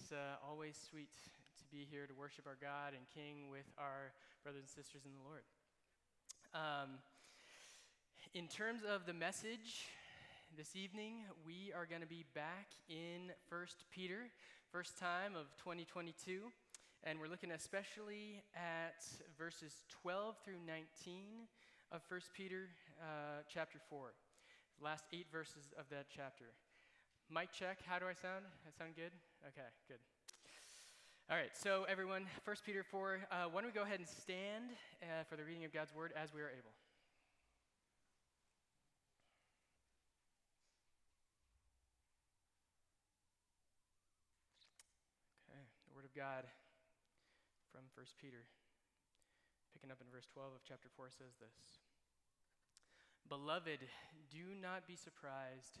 It's uh, always sweet to be here to worship our God and King with our brothers and sisters in the Lord. Um, in terms of the message this evening, we are going to be back in 1 Peter, first time of 2022, and we're looking especially at verses 12 through 19 of 1 Peter uh, chapter 4, the last eight verses of that chapter. Mic check. How do I sound? I sound good? Okay, good. All right, so everyone, 1 Peter 4, uh, why don't we go ahead and stand uh, for the reading of God's word as we are able. Okay, the word of God from 1 Peter, picking up in verse 12 of chapter 4, says this Beloved, do not be surprised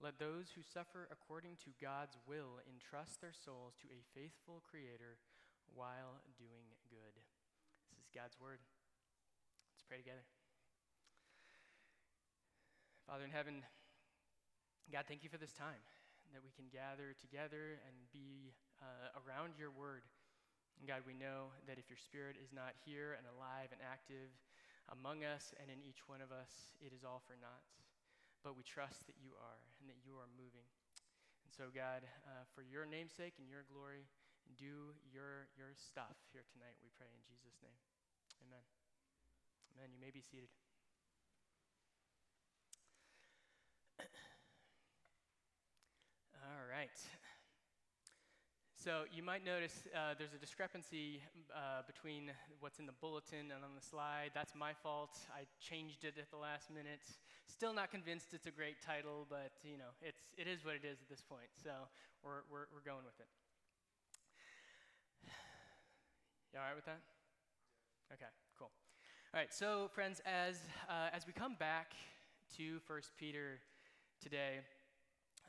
let those who suffer according to God's will entrust their souls to a faithful Creator while doing good. This is God's word. Let's pray together. Father in heaven, God, thank you for this time that we can gather together and be uh, around your word. And God, we know that if your spirit is not here and alive and active among us and in each one of us, it is all for naught but we trust that you are and that you are moving. And so, God, uh, for your namesake and your glory, do your, your stuff here tonight, we pray in Jesus' name. Amen. Amen. You may be seated. All right. So you might notice uh, there's a discrepancy uh, between what's in the bulletin and on the slide. That's my fault. I changed it at the last minute. Still not convinced it's a great title, but you know, it's, it is what it is at this point. So we're, we're, we're going with it. You all right with that? Okay, cool. All right, so friends, as, uh, as we come back to 1 Peter today,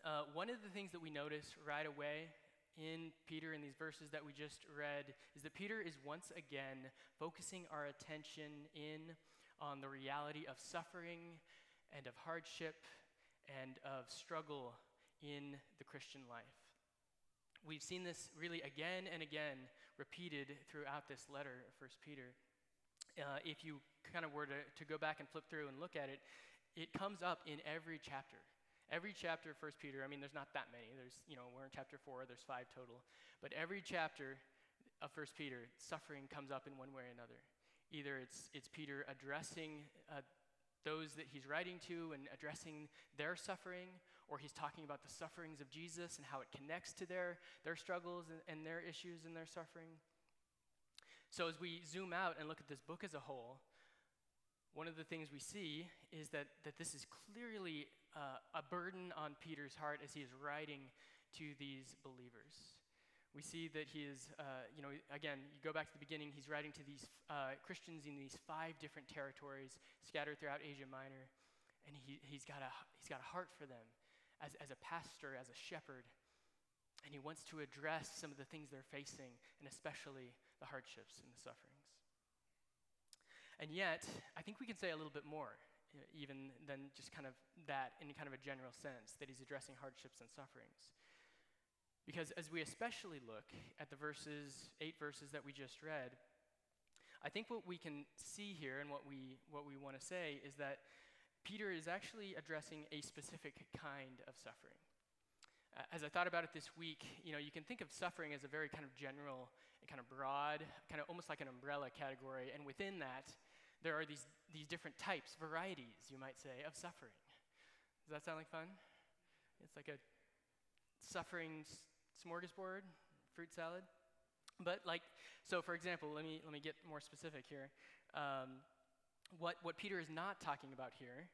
uh, one of the things that we notice right away in Peter in these verses that we just read is that Peter is once again focusing our attention in on the reality of suffering and of hardship and of struggle in the Christian life. We've seen this really again and again repeated throughout this letter 1 Peter. Uh, if you kind of were to, to go back and flip through and look at it, it comes up in every chapter. Every chapter of 1 Peter, I mean, there's not that many. There's, you know, we're in chapter 4, there's five total. But every chapter of 1 Peter, suffering comes up in one way or another. Either it's, it's Peter addressing uh, those that he's writing to and addressing their suffering, or he's talking about the sufferings of Jesus and how it connects to their, their struggles and, and their issues and their suffering. So, as we zoom out and look at this book as a whole, one of the things we see is that, that this is clearly uh, a burden on Peter's heart as he is writing to these believers. We see that he is, uh, you know, again, you go back to the beginning, he's writing to these uh, Christians in these five different territories scattered throughout Asia Minor, and he, he's, got a, he's got a heart for them as, as a pastor, as a shepherd, and he wants to address some of the things they're facing, and especially the hardships and the sufferings. And yet, I think we can say a little bit more, even than just kind of that in kind of a general sense, that he's addressing hardships and sufferings. Because as we especially look at the verses, eight verses that we just read, I think what we can see here and what we, what we want to say is that Peter is actually addressing a specific kind of suffering. Uh, as I thought about it this week, you know, you can think of suffering as a very kind of general and kind of broad, kind of almost like an umbrella category. And within that, there are these, these different types, varieties, you might say, of suffering. Does that sound like fun? It's like a suffering smorgasbord, fruit salad. But like, so for example, let me let me get more specific here. Um, what what Peter is not talking about here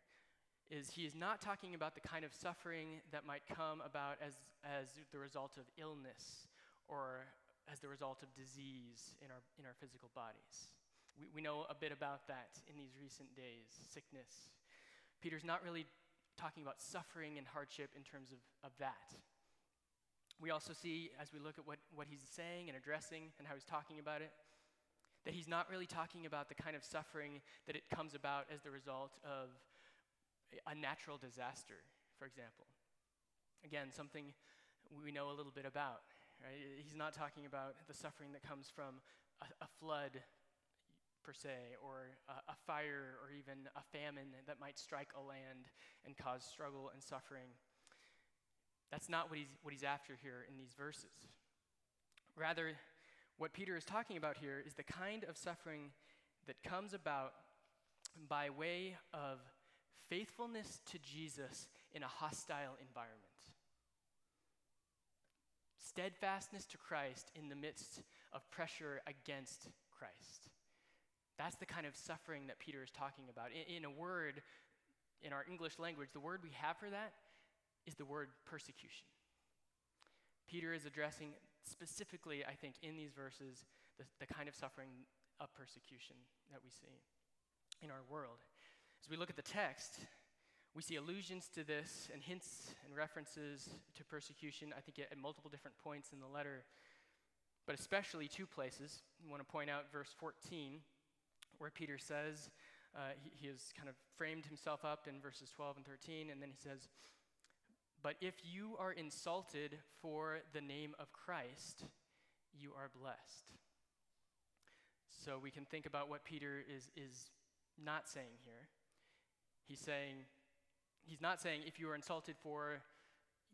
is he is not talking about the kind of suffering that might come about as as the result of illness or as the result of disease in our in our physical bodies. We, we know a bit about that in these recent days, sickness. Peter's not really talking about suffering and hardship in terms of, of that. We also see, as we look at what, what he's saying and addressing and how he's talking about it, that he's not really talking about the kind of suffering that it comes about as the result of a natural disaster, for example. Again, something we know a little bit about. Right? He's not talking about the suffering that comes from a, a flood, per se, or a, a fire, or even a famine that might strike a land and cause struggle and suffering. That's not what he's, what he's after here in these verses. Rather, what Peter is talking about here is the kind of suffering that comes about by way of faithfulness to Jesus in a hostile environment. Steadfastness to Christ in the midst of pressure against Christ. That's the kind of suffering that Peter is talking about. In, in a word, in our English language, the word we have for that is the word persecution. Peter is addressing specifically, I think, in these verses, the, the kind of suffering of persecution that we see in our world. As we look at the text, we see allusions to this and hints and references to persecution, I think, at, at multiple different points in the letter, but especially two places. I want to point out verse 14, where Peter says, uh, he, he has kind of framed himself up in verses 12 and 13, and then he says, but if you are insulted for the name of Christ, you are blessed. So we can think about what Peter is, is not saying here. He's saying, he's not saying if you are insulted for,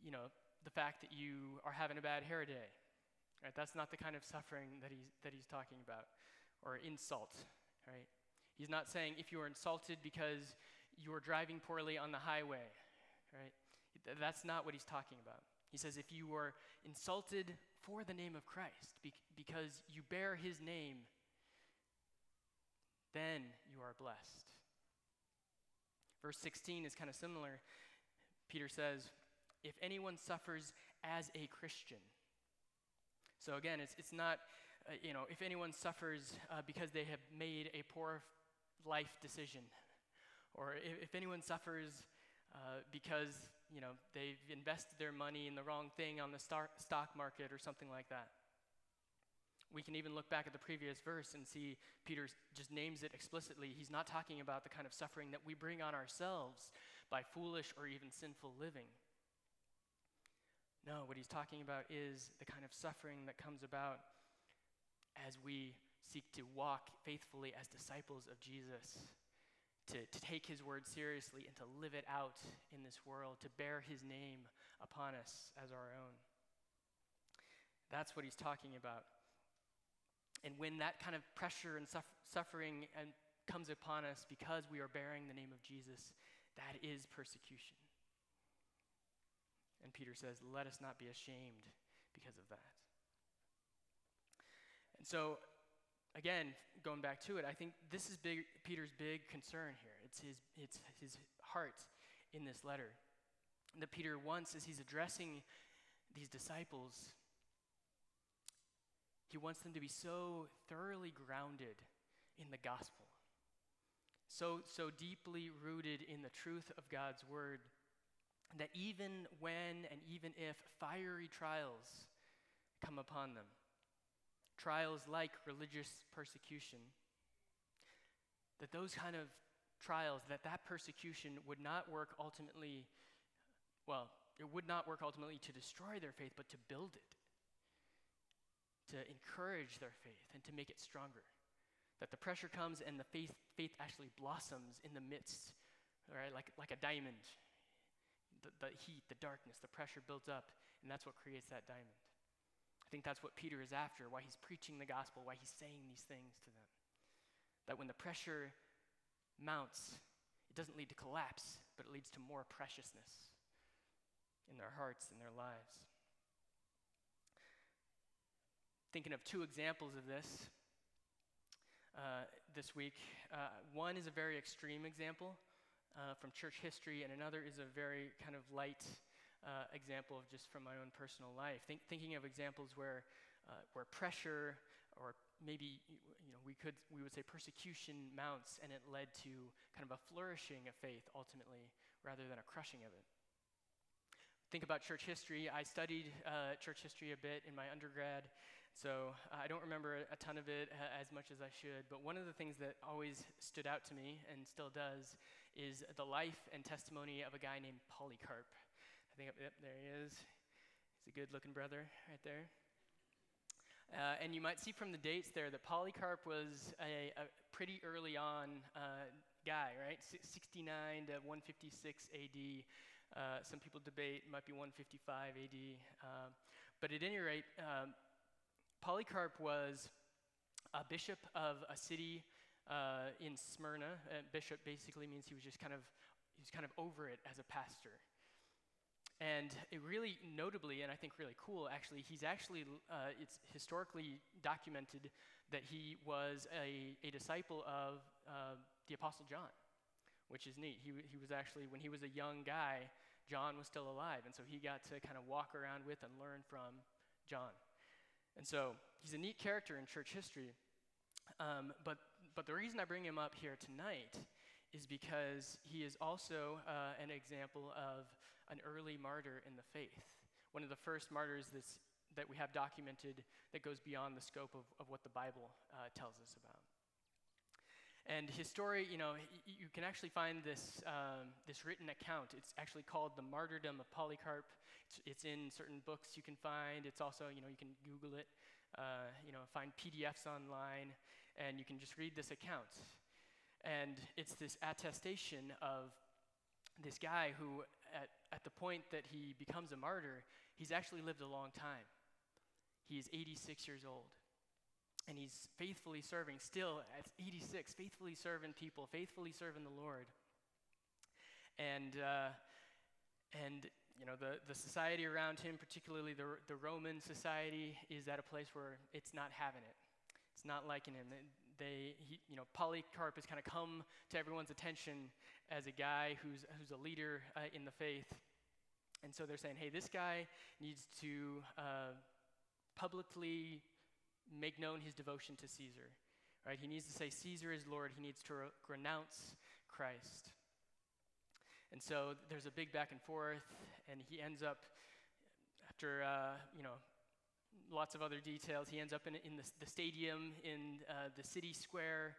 you know, the fact that you are having a bad hair day. Right? That's not the kind of suffering that he's, that he's talking about, or insult, right? He's not saying if you are insulted because you are driving poorly on the highway, right? That's not what he's talking about. He says, if you were insulted for the name of Christ because you bear his name, then you are blessed. Verse 16 is kind of similar. Peter says, if anyone suffers as a Christian. So again, it's, it's not, uh, you know, if anyone suffers uh, because they have made a poor life decision, or if, if anyone suffers uh, because you know they've invested their money in the wrong thing on the star- stock market or something like that. We can even look back at the previous verse and see Peter just names it explicitly. He's not talking about the kind of suffering that we bring on ourselves by foolish or even sinful living. No, what he's talking about is the kind of suffering that comes about as we seek to walk faithfully as disciples of Jesus to, to take his word seriously and to live it out in this world, to bear his name upon us as our own. That's what he's talking about. And when that kind of pressure and suff- suffering and comes upon us because we are bearing the name of Jesus, that is persecution. And Peter says, Let us not be ashamed because of that. And so again, going back to it, I think this is big, Peter's big concern here. It's his, it's his heart in this letter. That Peter wants, as he's addressing these disciples, he wants them to be so thoroughly grounded in the gospel, so, so deeply rooted in the truth of God's word, that even when and even if fiery trials come upon them, trials like religious persecution, that those kind of trials, that that persecution would not work ultimately, well, it would not work ultimately to destroy their faith, but to build it, to encourage their faith and to make it stronger. That the pressure comes and the faith, faith actually blossoms in the midst, right, like, like a diamond. The, the heat, the darkness, the pressure builds up, and that's what creates that diamond. Think that's what Peter is after, why he's preaching the gospel, why he's saying these things to them. That when the pressure mounts, it doesn't lead to collapse, but it leads to more preciousness in their hearts and their lives. Thinking of two examples of this uh, this week. Uh, one is a very extreme example uh, from church history, and another is a very kind of light uh, example of just from my own personal life. Think, thinking of examples where, uh, where pressure or maybe you know, we, could, we would say persecution mounts, and it led to kind of a flourishing of faith ultimately rather than a crushing of it think about church history. I studied uh, church history a bit in my undergrad, so I don't remember a ton of it uh, as much as I should. But one of the things that always stood out to me and still does is the life and testimony of a guy named Polycarp. I think, yep, there he is. He's a good looking brother right there. Uh, and you might see from the dates there that Polycarp was a, a pretty early on uh, guy, right? 69 to 156 AD. Uh, some people debate might be 155 AD. Um, but at any rate, um, Polycarp was a bishop of a city uh, in Smyrna. Uh, bishop basically means he was just kind of he was kind of over it as a pastor. And it really notably, and I think really cool, actually, he's actually, uh, it's historically documented that he was a, a disciple of uh, the Apostle John which is neat. He, he was actually, when he was a young guy, John was still alive, and so he got to kind of walk around with and learn from John. And so he's a neat character in church history. Um, but, but the reason I bring him up here tonight is because he is also uh, an example of an early martyr in the faith. One of the first martyrs that's, that we have documented that goes beyond the scope of, of what the Bible uh, tells us about. And his story, you know, you can actually find this, um, this written account. It's actually called The Martyrdom of Polycarp. It's, it's, in certain books you can find. It's also, you know, you can Google it, uh, you know, find PDFs online, and you can just read this account. And it's this attestation of this guy who, at, at the point that he becomes a martyr, he's actually lived a long time. He is 86 years old. And he's faithfully serving still at 86 faithfully serving people faithfully serving the lord. And uh, and you know the, the society around him particularly the, the roman society is at a place where it's not having it. It's not liking him they he, you know polycarp has kind of come to everyone's attention as a guy who's who's a leader uh, in the faith and so they're saying hey this guy needs to uh, publicly make known his devotion to Caesar. Right? He needs to say, Caesar is Lord. He needs to re- renounce Christ. And so there's a big back and forth, and he ends up, after, uh, you know, lots of other details, he ends up in, in the, the stadium in uh, the city square,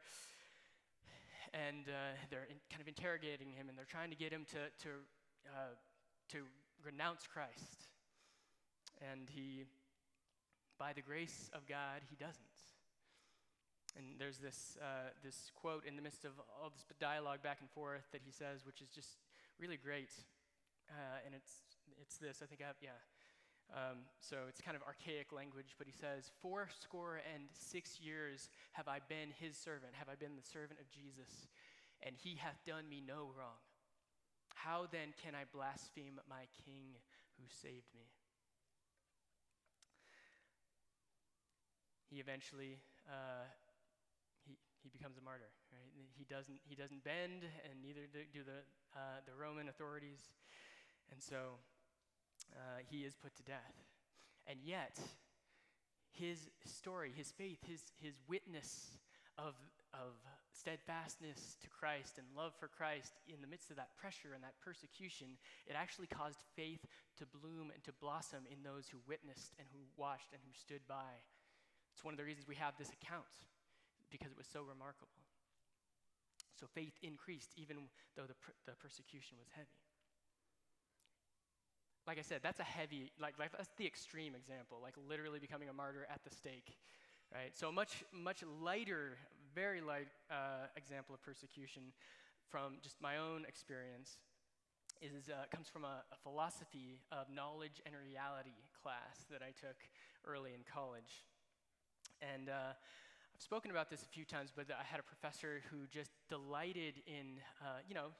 and uh, they're in, kind of interrogating him, and they're trying to get him to, to, uh, to renounce Christ. And he by the grace of God, he doesn't. And there's this, uh, this quote in the midst of all this dialogue back and forth that he says, which is just really great. Uh, and it's, it's this, I think I have, yeah. Um, so it's kind of archaic language, but he says, Four score and six years have I been his servant, have I been the servant of Jesus, and he hath done me no wrong. How then can I blaspheme my king who saved me? he eventually uh, he, he becomes a martyr. Right? He doesn't he doesn't bend, and neither do the uh, the Roman authorities, and so uh, he is put to death. And yet, his story, his faith, his his witness of of steadfastness to Christ and love for Christ in the midst of that pressure and that persecution, it actually caused faith to bloom and to blossom in those who witnessed and who watched and who stood by it's one of the reasons we have this account, because it was so remarkable. So faith increased even though the, the persecution was heavy. Like I said, that's a heavy, like, like that's the extreme example, like literally becoming a martyr at the stake, right? So much, much lighter, very light uh, example of persecution from just my own experience is, uh, comes from a, a philosophy of knowledge and reality class that I took early in college. And uh, I've spoken about this a few times, but I had a professor who just delighted in, uh, you know,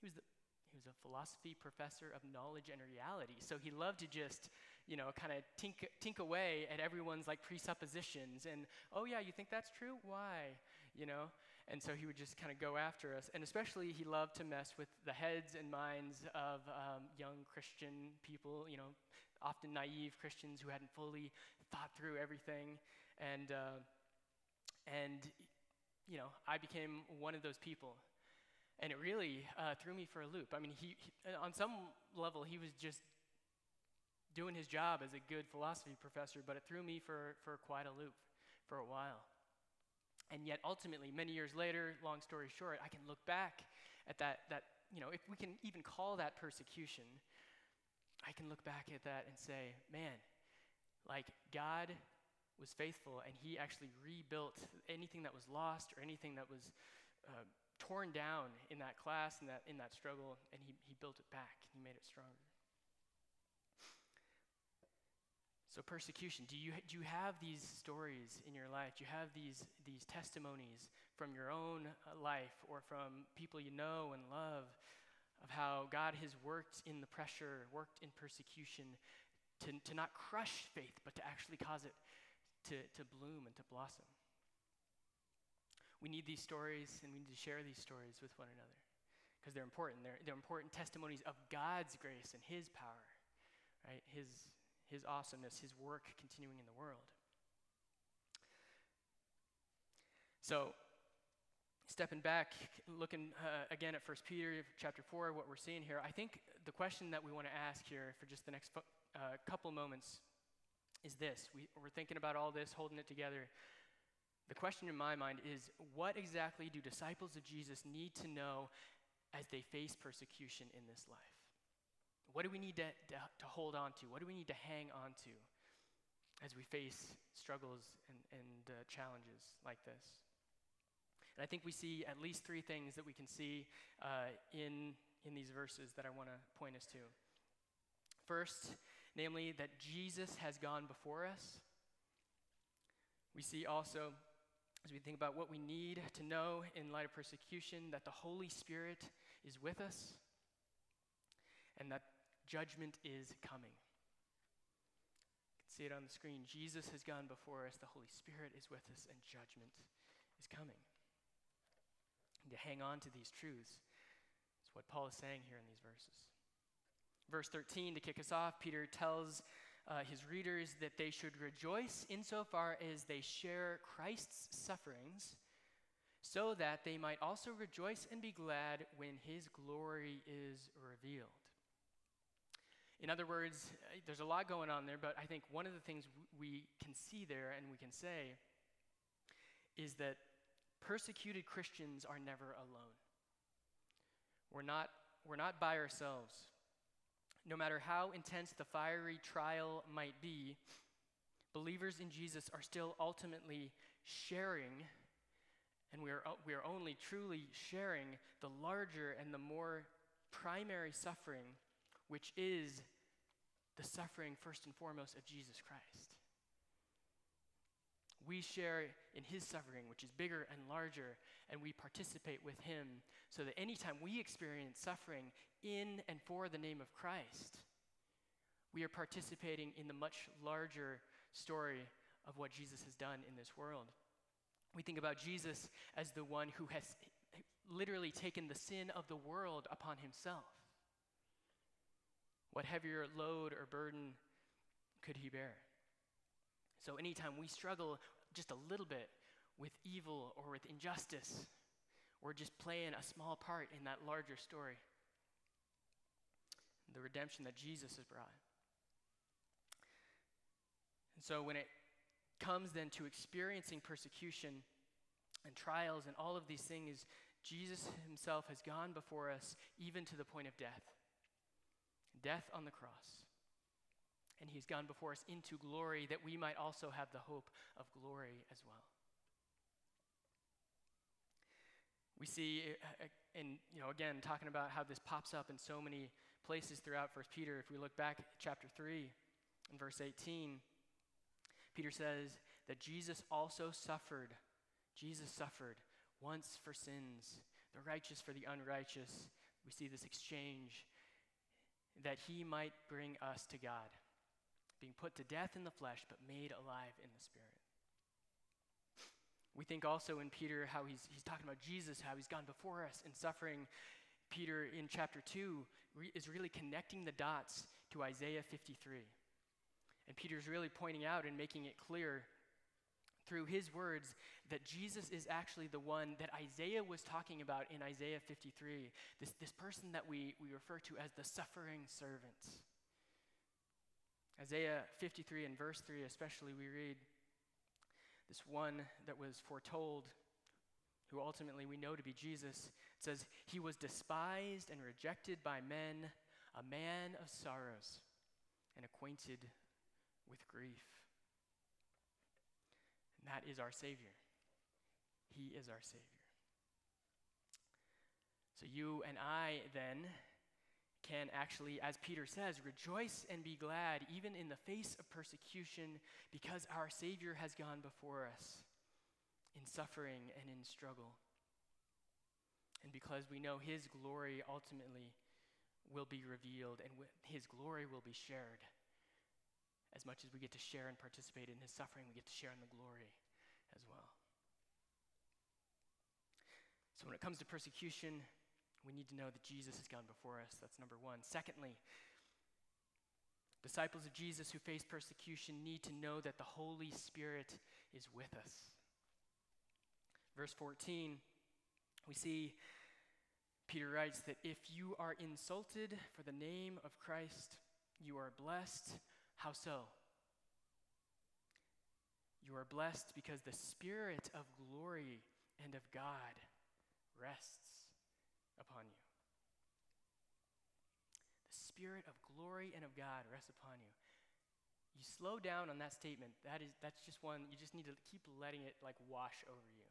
he was the, he was a philosophy professor of knowledge and reality. So he loved to just, you know, kind of tink, tink away at everyone's like presuppositions and, oh yeah, you think that's true? Why? You know? And so he would just kind of go after us. And especially he loved to mess with the heads and minds of um, young Christian people, you know, often naive Christians who hadn't fully thought through everything. And, uh, and you know, I became one of those people. And it really uh, threw me for a loop. I mean, he, he, on some level, he was just doing his job as a good philosophy professor, but it threw me for, for quite a loop for a while. And yet, ultimately, many years later, long story short, I can look back at that, that, you know, if we can even call that persecution, I can look back at that and say, man, like God was faithful and he actually rebuilt anything that was lost or anything that was uh, torn down in that class, in that, in that struggle, and he, he built it back. He made it stronger. So, persecution. Do you, do you have these stories in your life? Do you have these, these testimonies from your own uh, life or from people you know and love of how God has worked in the pressure, worked in persecution to, to not crush faith, but to actually cause it to, to bloom and to blossom? We need these stories and we need to share these stories with one another because they're important. They're, they're important testimonies of God's grace and His power, right? His, his awesomeness, his work continuing in the world. So, stepping back, looking uh, again at 1 Peter chapter 4, what we're seeing here, I think the question that we want to ask here for just the next uh, couple moments is this. We, we're thinking about all this, holding it together. The question in my mind is what exactly do disciples of Jesus need to know as they face persecution in this life? What do we need to, to, to, hold on to? What do we need to hang on to as we face struggles and, and uh, challenges like this? And I think we see at least three things that we can see uh, in, in these verses that I want to point us to. First, namely, that Jesus has gone before us. We see also, as we think about what we need to know in light of persecution, that the Holy Spirit is with us and that Judgment is coming. You can see it on the screen. Jesus has gone before us, the Holy Spirit is with us, and judgment is coming. And to hang on to these truths is what Paul is saying here in these verses. Verse 13, to kick us off, Peter tells uh, his readers that they should rejoice insofar as they share Christ's sufferings, so that they might also rejoice and be glad when his glory is revealed. In other words, uh, there's a lot going on there, but I think one of the things we can see there and we can say is that persecuted Christians are never alone. We're not, we're not by ourselves. No matter how intense the fiery trial might be, believers in Jesus are still ultimately sharing, and we are, uh, we are only truly sharing the larger and the more primary suffering which is the suffering, first and foremost, of Jesus Christ. We share in his suffering, which is bigger and larger, and we participate with him so that anytime we experience suffering in and for the name of Christ, we are participating in the much larger story of what Jesus has done in this world. We think about Jesus as the one who has literally taken the sin of the world upon himself. What heavier load or burden could he bear? So, anytime we struggle just a little bit with evil or with injustice, we're just playing a small part in that larger story the redemption that Jesus has brought. And so, when it comes then to experiencing persecution and trials and all of these things, Jesus himself has gone before us even to the point of death death on the cross. And he's gone before us into glory that we might also have the hope of glory as well. We see, and uh, you know, again, talking about how this pops up in so many places throughout First Peter. If we look back at chapter 3 and verse 18, Peter says that Jesus also suffered Jesus suffered once for sins, the righteous for the unrighteous. We see this exchange that he might bring us to God, being put to death in the flesh, but made alive in the spirit. We think also in Peter how he's, he's talking about Jesus, how he's gone before us in suffering. Peter in chapter 2 re- is really connecting the dots to Isaiah 53. And Peter's really pointing out and making it clear through his words that Jesus is actually the one that Isaiah was talking about in Isaiah 53, this, this person that we, we refer to as the suffering servant. Isaiah 53 and verse 3, especially, we read, this one that was foretold, who ultimately we know to be Jesus, it says, He was despised and rejected by men, a man of sorrows and acquainted with grief. And that is our Savior. He is our Savior. So you and I then can actually, as Peter says, rejoice and be glad even in the face of persecution because our Savior has gone before us in suffering and in struggle. And because we know His glory ultimately will be revealed and His glory will be shared. As much as we get to share and participate in His suffering, we get to share in the glory as well. So when it comes to persecution, we need to know that Jesus has gone before us. That's number one. Secondly, disciples of Jesus who face persecution need to know that the Holy Spirit is with us. Verse 14, we see Peter writes that if you are insulted for the name of Christ, you are blessed. How so? You are blessed because the Spirit of glory and of God rests upon you. The Spirit of glory and of God rests upon you. You slow down on that statement. That is, that's just one, you just need to keep letting it like wash over you.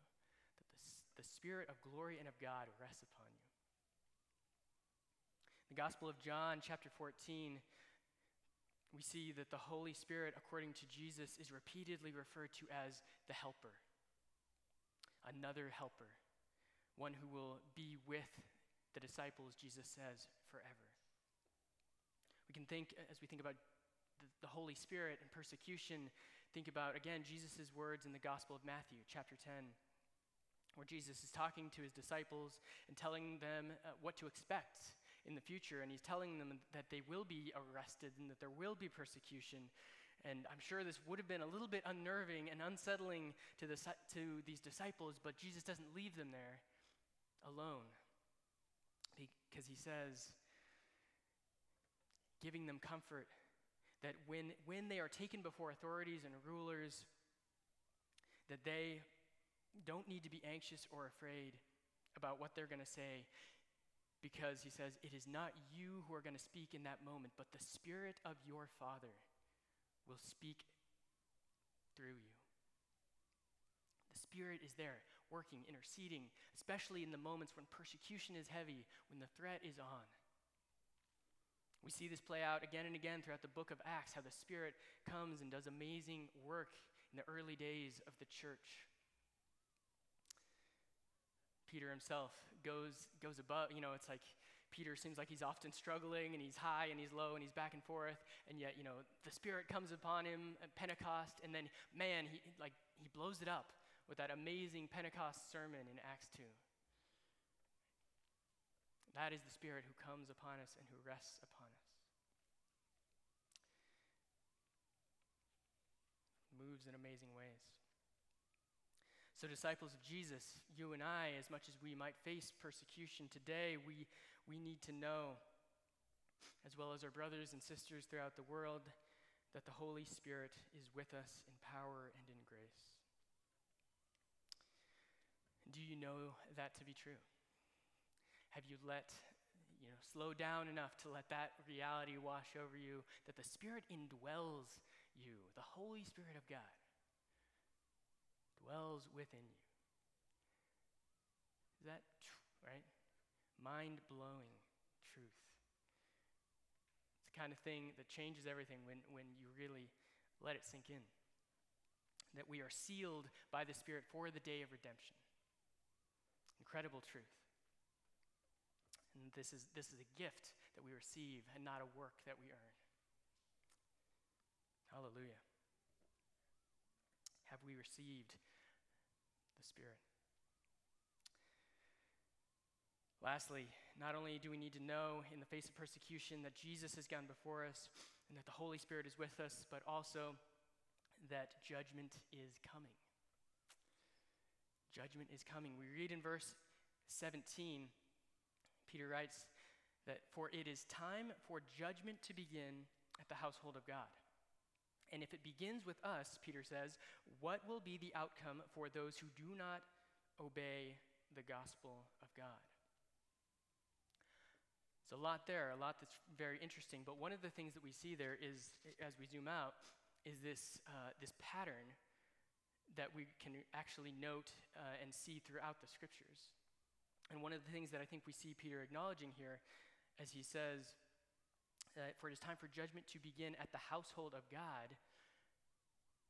That the, the Spirit of glory and of God rests upon you. The Gospel of John, chapter 14, we see that the Holy Spirit, according to Jesus, is repeatedly referred to as the helper, another helper, one who will be with the disciples, Jesus says, forever. We can think, as we think about the, the Holy Spirit and persecution, think about, again, Jesus' words in the Gospel of Matthew, chapter 10, where Jesus is talking to his disciples and telling them uh, what to expect in the future. And he's telling them that they will be arrested and that there will be persecution. And I'm sure this would have been a little bit unnerving and unsettling to, the, to these disciples, but Jesus doesn't leave them there alone because he says, giving them comfort that when, when they are taken before authorities and rulers, that they don't need to be anxious or afraid about what they're going to say because he says, It is not you who are going to speak in that moment, but the Spirit of your Father will speak through you. The Spirit is there working, interceding, especially in the moments when persecution is heavy, when the threat is on. We see this play out again and again throughout the book of Acts, how the Spirit comes and does amazing work in the early days of the church. Peter himself goes, goes above, you know, it's like Peter seems like he's often struggling and he's high and he's low and he's back and forth, and yet, you know, the Spirit comes upon him at Pentecost, and then, man, he, like, he blows it up with that amazing Pentecost sermon in Acts 2. That is the Spirit who comes upon us and who rests upon us. Moves in amazing ways. So, disciples of Jesus, you and I, as much as we might face persecution today, we, we need to know, as well as our brothers and sisters throughout the world, that the Holy Spirit is with us in power and in grace. Do you know that to be true? Have you let, you know, slow down enough to let that reality wash over you that the Spirit indwells you, the Holy Spirit of God dwells within you? Is that true, right? Mind blowing truth. It's the kind of thing that changes everything when, when you really let it sink in. that we are sealed by the Spirit for the day of redemption. Incredible truth. And this is, this is a gift that we receive and not a work that we earn. Hallelujah. Have we received the Spirit? Lastly, not only do we need to know in the face of persecution that Jesus has gone before us and that the Holy Spirit is with us, but also that judgment is coming. Judgment is coming. We read in verse 17, Peter writes that, For it is time for judgment to begin at the household of God. And if it begins with us, Peter says, what will be the outcome for those who do not obey the gospel of God? It's a lot there, a lot that's very interesting. But one of the things that we see there is, as we zoom out, is this, uh, this pattern that we can actually note uh, and see throughout the scriptures. And one of the things that I think we see Peter acknowledging here as he says, uh, For it is time for judgment to begin at the household of God,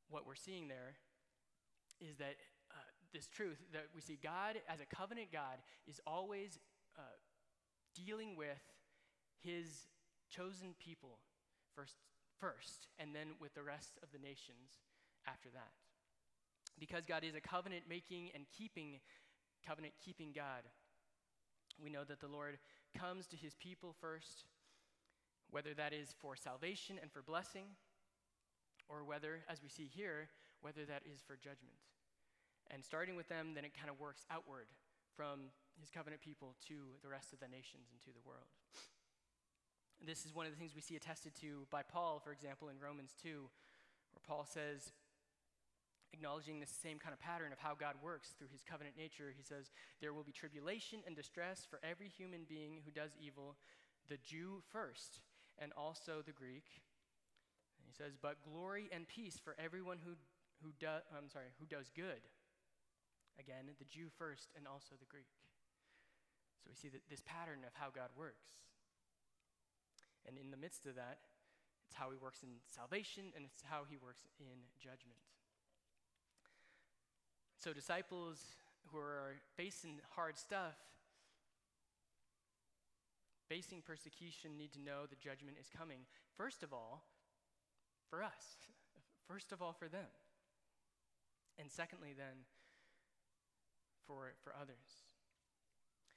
what we're seeing there is that uh, this truth that we see God as a covenant God is always uh, dealing with his chosen people first, first, and then with the rest of the nations after that. Because God is a covenant making and keeping, covenant keeping God, we know that the Lord comes to his people first, whether that is for salvation and for blessing, or whether, as we see here, whether that is for judgment. And starting with them, then it kind of works outward from his covenant people to the rest of the nations and to the world. This is one of the things we see attested to by Paul, for example, in Romans 2, where Paul says, acknowledging the same kind of pattern of how God works through his covenant nature, he says, There will be tribulation and distress for every human being who does evil, the Jew first, and also the Greek. And he says, But glory and peace for everyone who, who, do, I'm sorry, who does good. Again, the Jew first, and also the Greek. So we see that this pattern of how God works. And in the midst of that, it's how he works in salvation and it's how he works in judgment. So, disciples who are facing hard stuff, facing persecution, need to know the judgment is coming. First of all, for us. First of all, for them. And secondly, then, for, for others.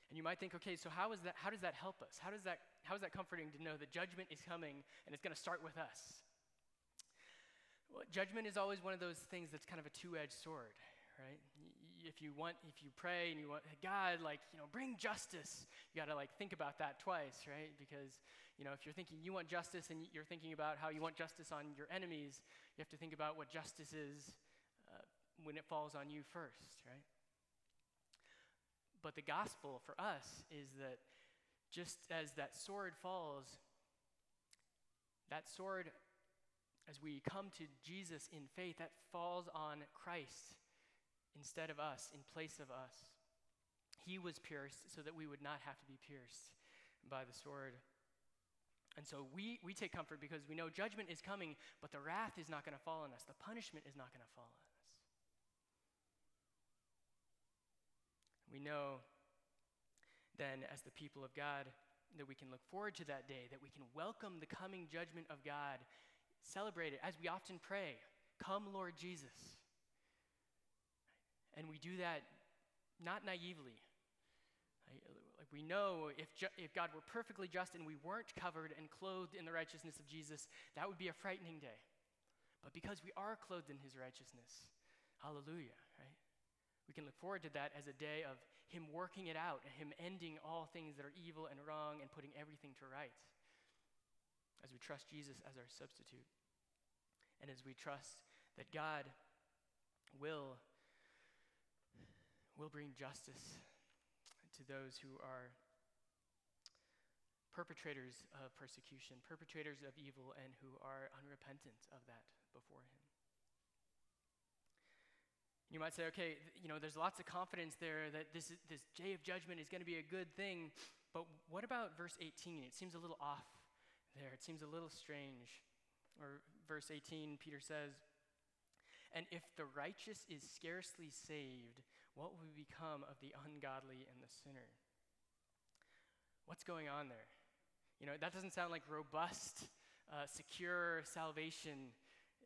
And you might think, okay, so how, is that, how does that help us? How, does that, how is that comforting to know that judgment is coming and it's going to start with us? Well, judgment is always one of those things that's kind of a two-edged sword, right? If you want, if you pray and you want God, like you know, bring justice, you got to like think about that twice, right? Because you know, if you're thinking you want justice and you're thinking about how you want justice on your enemies, you have to think about what justice is uh, when it falls on you first, right? But the gospel for us is that just as that sword falls, that sword, as we come to Jesus in faith, that falls on Christ instead of us, in place of us. He was pierced so that we would not have to be pierced by the sword. And so we, we take comfort because we know judgment is coming, but the wrath is not going to fall on us. The punishment is not going to fall on us. We know then, as the people of God, that we can look forward to that day, that we can welcome the coming judgment of God, celebrate it as we often pray Come, Lord Jesus. And we do that not naively. Like we know if, ju- if God were perfectly just and we weren't covered and clothed in the righteousness of Jesus, that would be a frightening day. But because we are clothed in his righteousness, hallelujah, right? We can look forward to that as a day of Him working it out and Him ending all things that are evil and wrong and putting everything to right. As we trust Jesus as our substitute. And as we trust that God will, will bring justice to those who are perpetrators of persecution, perpetrators of evil, and who are unrepentant of that before Him. You might say, okay, you know, there's lots of confidence there that this, is, this day of judgment is going to be a good thing, but what about verse 18? It seems a little off there. It seems a little strange. Or verse 18, Peter says, And if the righteous is scarcely saved, what will become of the ungodly and the sinner? What's going on there? You know, that doesn't sound like robust, uh, secure salvation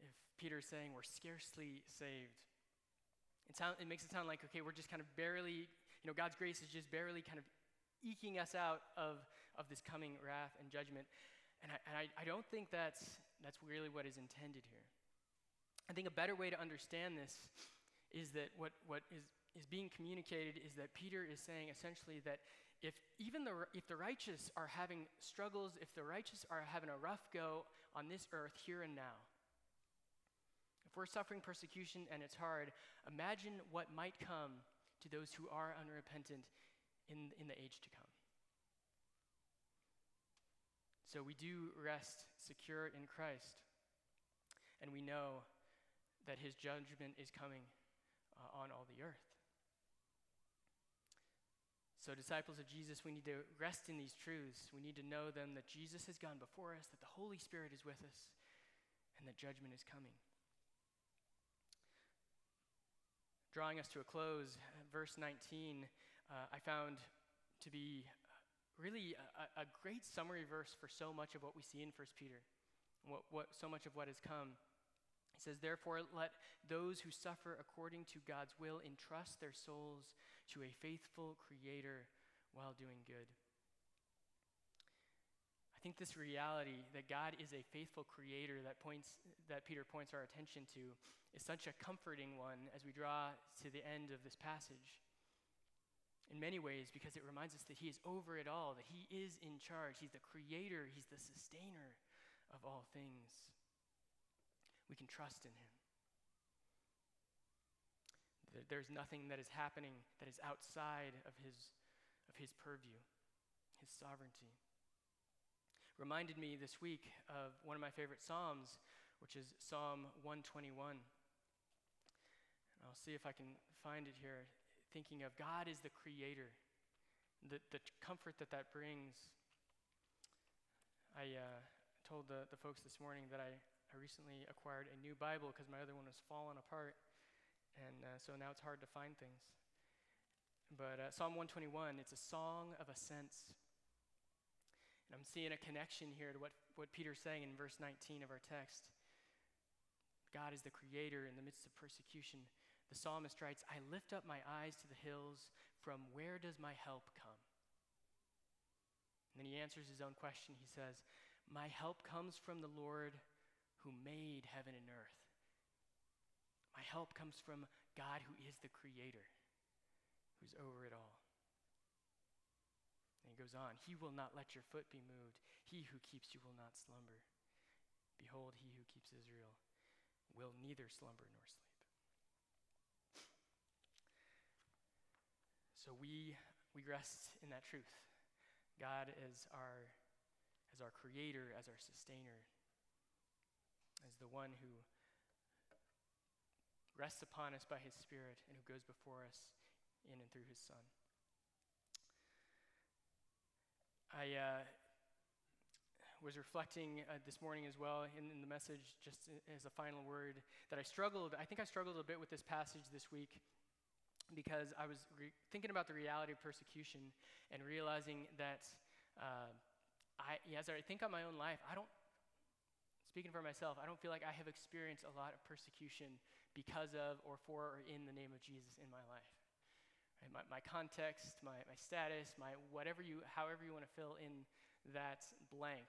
if Peter's saying we're scarcely saved. It, sound, it makes it sound like, okay, we're just kind of barely, you know, God's grace is just barely kind of eking us out of, of this coming wrath and judgment. And, I, and I, I don't think that's, that's really what is intended here. I think a better way to understand this is that what, what is, is being communicated is that Peter is saying essentially that if even the, if the righteous are having struggles, if the righteous are having a rough go on this earth here and now, if we're suffering persecution and it's hard, imagine what might come to those who are unrepentant in, in the age to come. So we do rest secure in Christ, and we know that his judgment is coming uh, on all the earth. So, disciples of Jesus, we need to rest in these truths. We need to know them that Jesus has gone before us, that the Holy Spirit is with us, and that judgment is coming. Drawing us to a close, verse 19, uh, I found to be really a, a, great summary verse for so much of what we see in 1 Peter, what, what, so much of what has come. He says, Therefore, let those who suffer according to God's will entrust their souls to a faithful creator while doing good. I think this reality that God is a faithful creator that points that Peter points our attention to is such a comforting one as we draw to the end of this passage. In many ways, because it reminds us that He is over it all, that He is in charge. He's the creator, He's the sustainer of all things. We can trust in Him. There's nothing that is happening that is outside of his, of his purview, his sovereignty. Reminded me this week of one of my favorite Psalms, which is Psalm 121. And I'll see if I can find it here. Thinking of God is the creator, the, the comfort that that brings. I uh, told the, the folks this morning that I, I recently acquired a new Bible because my other one was falling apart. And uh, so now it's hard to find things. But uh, Psalm 121, it's a song of ascents. And I'm seeing a connection here to what, what Peter's saying in verse 19 of our text. God is the creator in the midst of persecution. The psalmist writes, I lift up my eyes to the hills. From where does my help come? And then he answers his own question. He says, My help comes from the Lord who made heaven and earth. My help comes from God who is the creator, who's over it all. And he goes on, He will not let your foot be moved. He who keeps you will not slumber. Behold, he who keeps Israel will neither slumber nor sleep. So we, we rest in that truth. God is our, as our creator, as our sustainer, as the one who rests upon us by his Spirit and who goes before us in and through his Son. I uh, was reflecting uh, this morning as well in, in, the message, just as a final word, that I struggled, I think I struggled a bit with this passage this week because I was re- thinking about the reality of persecution and realizing that uh, I, as I think on my own life, I don't, speaking for myself, I don't feel like I have experienced a lot of persecution because of or for or in the name of Jesus in my life. Right? My, my context, my, my status, my whatever you, however you want to fill in that blank.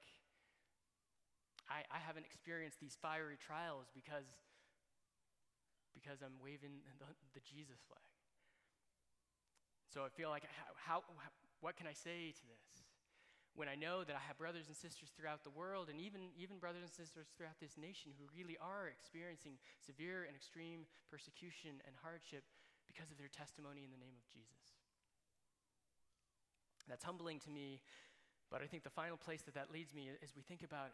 I, I haven't experienced these fiery trials because, because I'm waving the, the Jesus flag. So I feel like, how, how, what can I say to this? When I know that I have brothers and sisters throughout the world and even, even brothers and sisters throughout this nation who really are experiencing severe and extreme persecution and hardship because of their testimony in the name of Jesus. That's humbling to me, but I think the final place that that leads me is we think about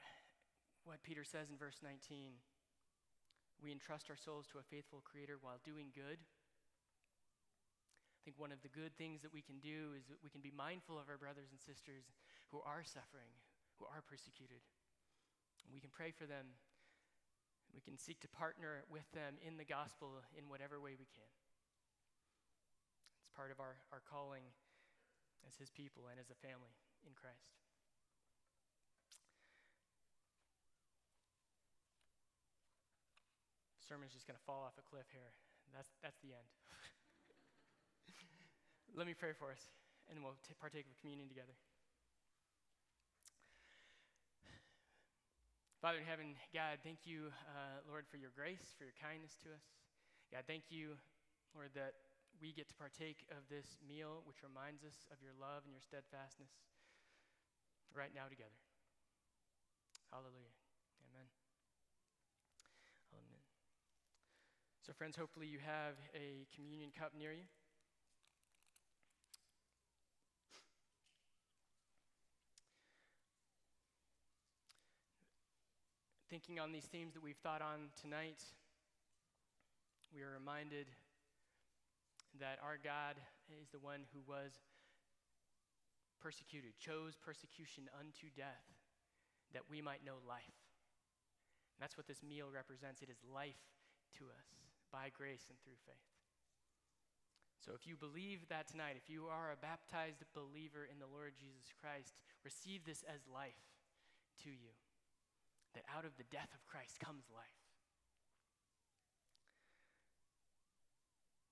what Peter says in verse 19. We entrust our souls to a faithful Creator while doing good I think one of the good things that we can do is we can be mindful of our brothers and sisters who are suffering, who are persecuted. We can pray for them We can seek to partner with them in the gospel in whatever way we can. It's part of our, our calling as his people and as a family in Christ. Sermon's just going to fall off a cliff here. That's, that's the end. Let me pray for us, and we'll t- partake of communion together. Father in heaven, God, thank you, uh, Lord, for your grace, for your kindness to us. God, thank you, Lord, that we get to partake of this meal, which reminds us of your love and your steadfastness right now together. Hallelujah. Amen. Amen. So, friends, hopefully you have a communion cup near you. Thinking on these themes that we've thought on tonight, we are reminded that our God is the one who was persecuted, chose persecution unto death, that we might know life. And that's what this meal represents. It is life to us by grace and through faith. So if you believe that tonight, if you are a baptized believer in the Lord Jesus Christ, receive this as life to you that out of the death of Christ comes life.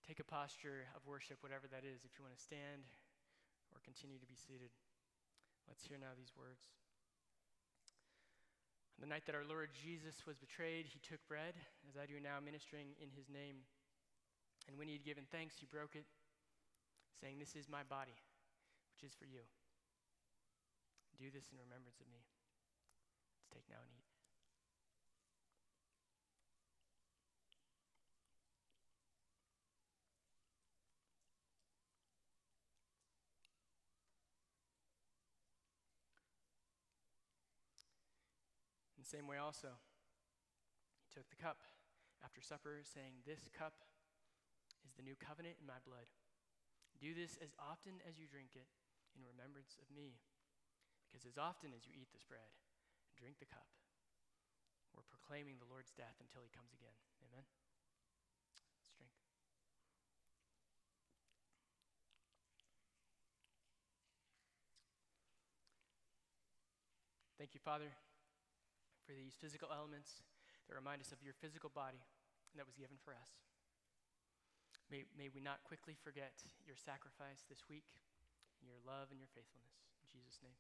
Take a posture of worship, whatever that is, if you want to stand or continue to be seated. Let's hear now these words. On the night that our Lord Jesus was betrayed, he took bread, as I do now, ministering in his name. And when he had given thanks, he broke it, saying, This is my body, which is for you. Do this in remembrance of me. Let's take now and eat. Same way, also, he took the cup after supper, saying, This cup is the new covenant in my blood. Do this as often as you drink it in remembrance of me. Because as often as you eat this bread and drink the cup, we're proclaiming the Lord's death until he comes again. Amen? Let's drink. Thank you, Father for these physical elements that remind us of your physical body that was given for us. May, may we not quickly forget your sacrifice this week, your love and your faithfulness. In Jesus' name.